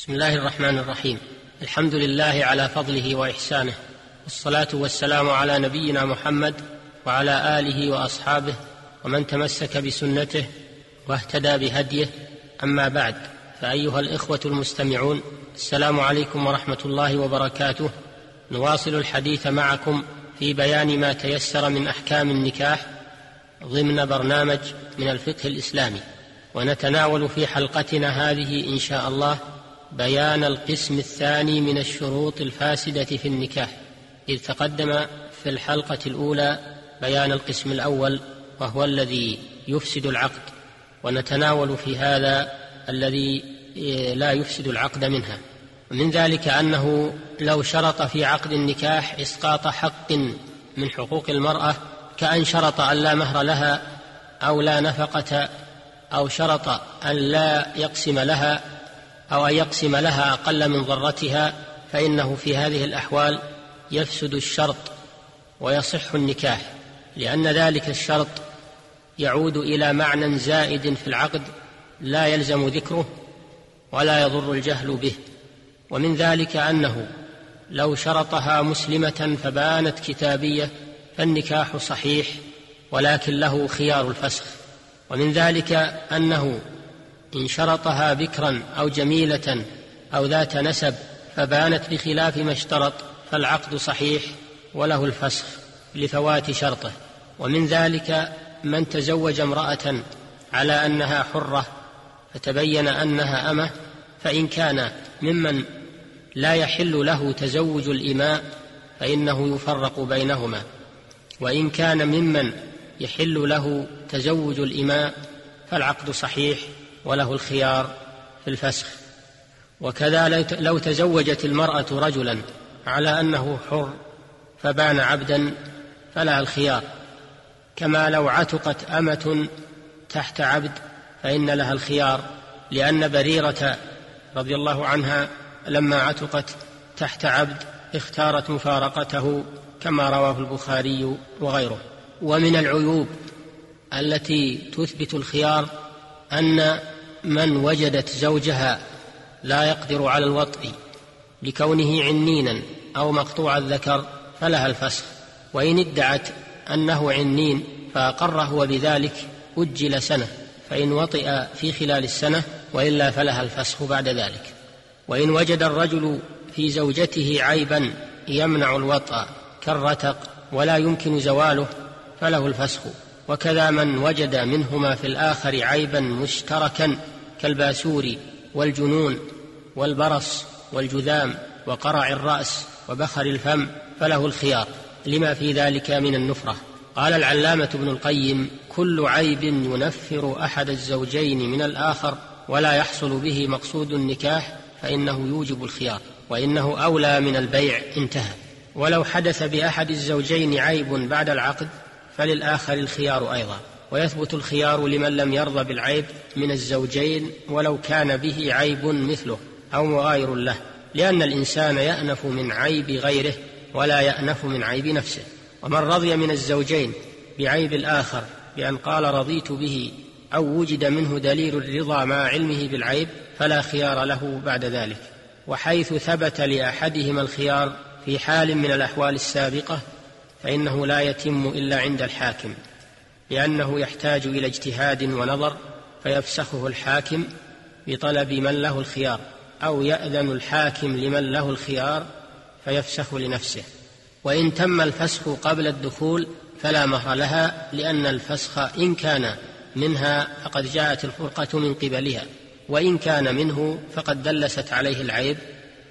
بسم الله الرحمن الرحيم. الحمد لله على فضله وإحسانه والصلاة والسلام على نبينا محمد وعلى آله وأصحابه ومن تمسك بسنته واهتدى بهديه. أما بعد فأيها الإخوة المستمعون السلام عليكم ورحمة الله وبركاته. نواصل الحديث معكم في بيان ما تيسر من أحكام النكاح ضمن برنامج من الفقه الإسلامي. ونتناول في حلقتنا هذه إن شاء الله بيان القسم الثاني من الشروط الفاسدة في النكاح إذ تقدم في الحلقة الأولى بيان القسم الأول وهو الذي يفسد العقد ونتناول في هذا الذي لا يفسد العقد منها. ومن ذلك أنه لو شرط في عقد النكاح إسقاط حق من حقوق المرأة كأن شرط أن لا مهر لها أو لا نفقة أو شرط أن لا يقسم لها أو أن يقسم لها أقل من ضرتها فإنه في هذه الأحوال يفسد الشرط ويصح النكاح لأن ذلك الشرط يعود إلى معنى زائد في العقد لا يلزم ذكره ولا يضر الجهل به. ومن ذلك أنه لو شرطها مسلمة فبانت كتابية فالنكاح صحيح ولكن له خيار الفسخ. ومن ذلك أنه إن شرطها بكرا أو جميلة أو ذات نسب فبانت بخلاف ما اشترط فالعقد صحيح وله الفسخ لفوات شرطه. ومن ذلك من تزوج امرأة على أنها حرة فتبين أنها أمة فإن كان ممن لا يحل له تزوج الإماء فإنه يفرق بينهما. وإن كان ممن يحل له تزوج الإماء فالعقد صحيح وله الخيار في الفسخ. وكذا لو تزوجت المرأة رجلا على أنه حر فبان عبدا فلها الخيار. كما لو عتقت أمة تحت عبد فإن لها الخيار لأن بريرة رضي الله عنها لما عتقت تحت عبد اختارت مفارقته كما رواه البخاري وغيره. ومن العيوب التي تثبت الخيار أن من وجدت زوجها لا يقدر على الوطء لكونه عنينا أو مقطوع الذكر فلها الفسخ. وإن ادعت أنه عنين فاقر هو بذلك أجل سنة فإن وطئ في خلال السنة وإلا فلها الفسخ بعد ذلك. وإن وجد الرجل في زوجته عيبا يمنع الوطأ كالرتق ولا يمكن زواله فله الفسخ. وكذا من وجد منهما في الآخر عيبا مشتركا كالباسور والجنون والبرص والجذام وقرع الرأس وبخر الفم فله الخيار. لما في ذلك من النفرة؟ قال العلامة ابن القيم كل عيب ينفر أحد الزوجين من الآخر ولا يحصل به مقصود النكاح فإنه يوجب الخيار وإنه أولى من البيع انتهى. ولو حدث بأحد الزوجين عيب بعد العقد فللآخر الخيار أيضا. ويثبت الخيار لمن لم يرضى بالعيب من الزوجين ولو كان به عيب مثله أو مغاير له لأن الإنسان يأنف من عيب غيره ولا يأنف من عيب نفسه. ومن رضي من الزوجين بعيب الآخر بأن قال رضيت به أو وجد منه دليل الرضا مع علمه بالعيب فلا خيار له بعد ذلك. وحيث ثبت لأحدهما الخيار في حال من الأحوال السابقة فإنه لا يتم إلا عند الحاكم لأنه يحتاج إلى اجتهاد ونظر فيفسخه الحاكم بطلب من له الخيار أو يأذن الحاكم لمن له الخيار فيفسخ لنفسه. وإن تم الفسخ قبل الدخول فلا مهر لها لأن الفسخ إن كان منها فقد جاءت الفرقة من قبلها وإن كان منه فقد دلست عليه العيب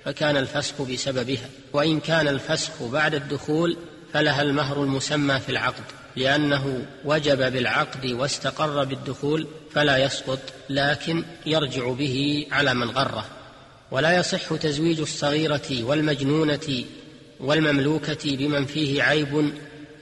فكان الفسخ بسببها. وإن كان الفسخ بعد الدخول فلها المهر المسمى في العقد لأنه وجب بالعقد واستقر بالدخول فلا يسقط لكن يرجع به على من غره. ولا يصح تزويج الصغيرة والمجنونة والمملوكة بمن فيه عيب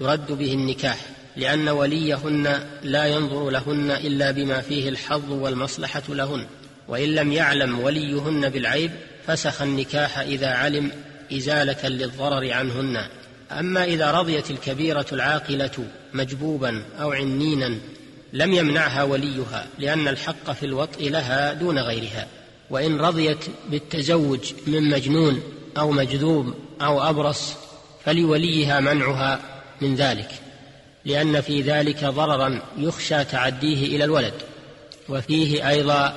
يرد به النكاح لأن وليهن لا ينظر لهن إلا بما فيه الحظ والمصلحة لهن وإن لم يعلم وليهن بالعيب فسخ النكاح إذا علم إزالة للضرر عنهن. أما إذا رضيت الكبيرة العاقلة مجبوبا أو عنينا لم يمنعها وليها لأن الحق في الوطء لها دون غيرها. وإن رضيت بالتزوج من مجنون أو مجذوم أو أبرص فلوليها منعها من ذلك لأن في ذلك ضررا يخشى تعديه إلى الولد. وفيه أيضا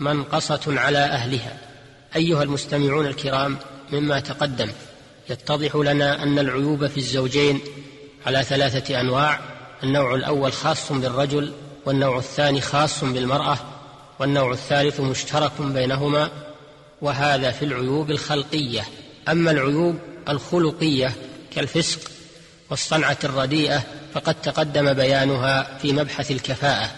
منقصة على أهلها. أيها المستمعون الكرام مما تقدم. يتضح لنا أن العيوب في الزوجين على ثلاثة أنواع النوع الأول خاص بالرجل والنوع الثاني خاص بالمرأة والنوع الثالث مشترك بينهما وهذا في العيوب الخلقية. أما العيوب الخلقية كالفسق والصنعة الرديئة فقد تقدم بيانها في مبحث الكفاءة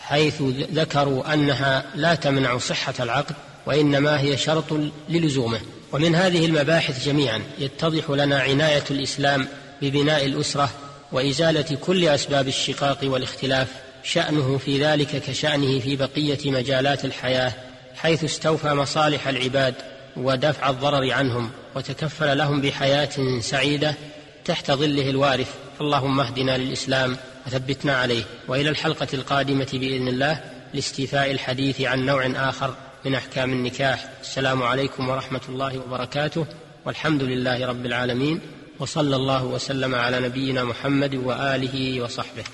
حيث ذكروا أنها لا تمنع صحة العقد وإنما هي شرط للزومة. ومن هذه المباحث جميعا يتضح لنا عناية الإسلام ببناء الأسرة وإزالة كل أسباب الشقاق والاختلاف شأنه في ذلك كشأنه في بقية مجالات الحياة حيث استوفى مصالح العباد ودفع الضرر عنهم وتكفل لهم بحياة سعيدة تحت ظله الوارث. اللهم اهدنا للإسلام وثبتنا عليه. وإلى الحلقة القادمة بإذن الله لاستيفاء الحديث عن نوع آخر. من أحكام النكاح. السلام عليكم ورحمة الله وبركاته. والحمد لله رب العالمين. وصلى الله وسلم على نبينا محمد وآله وصحبه.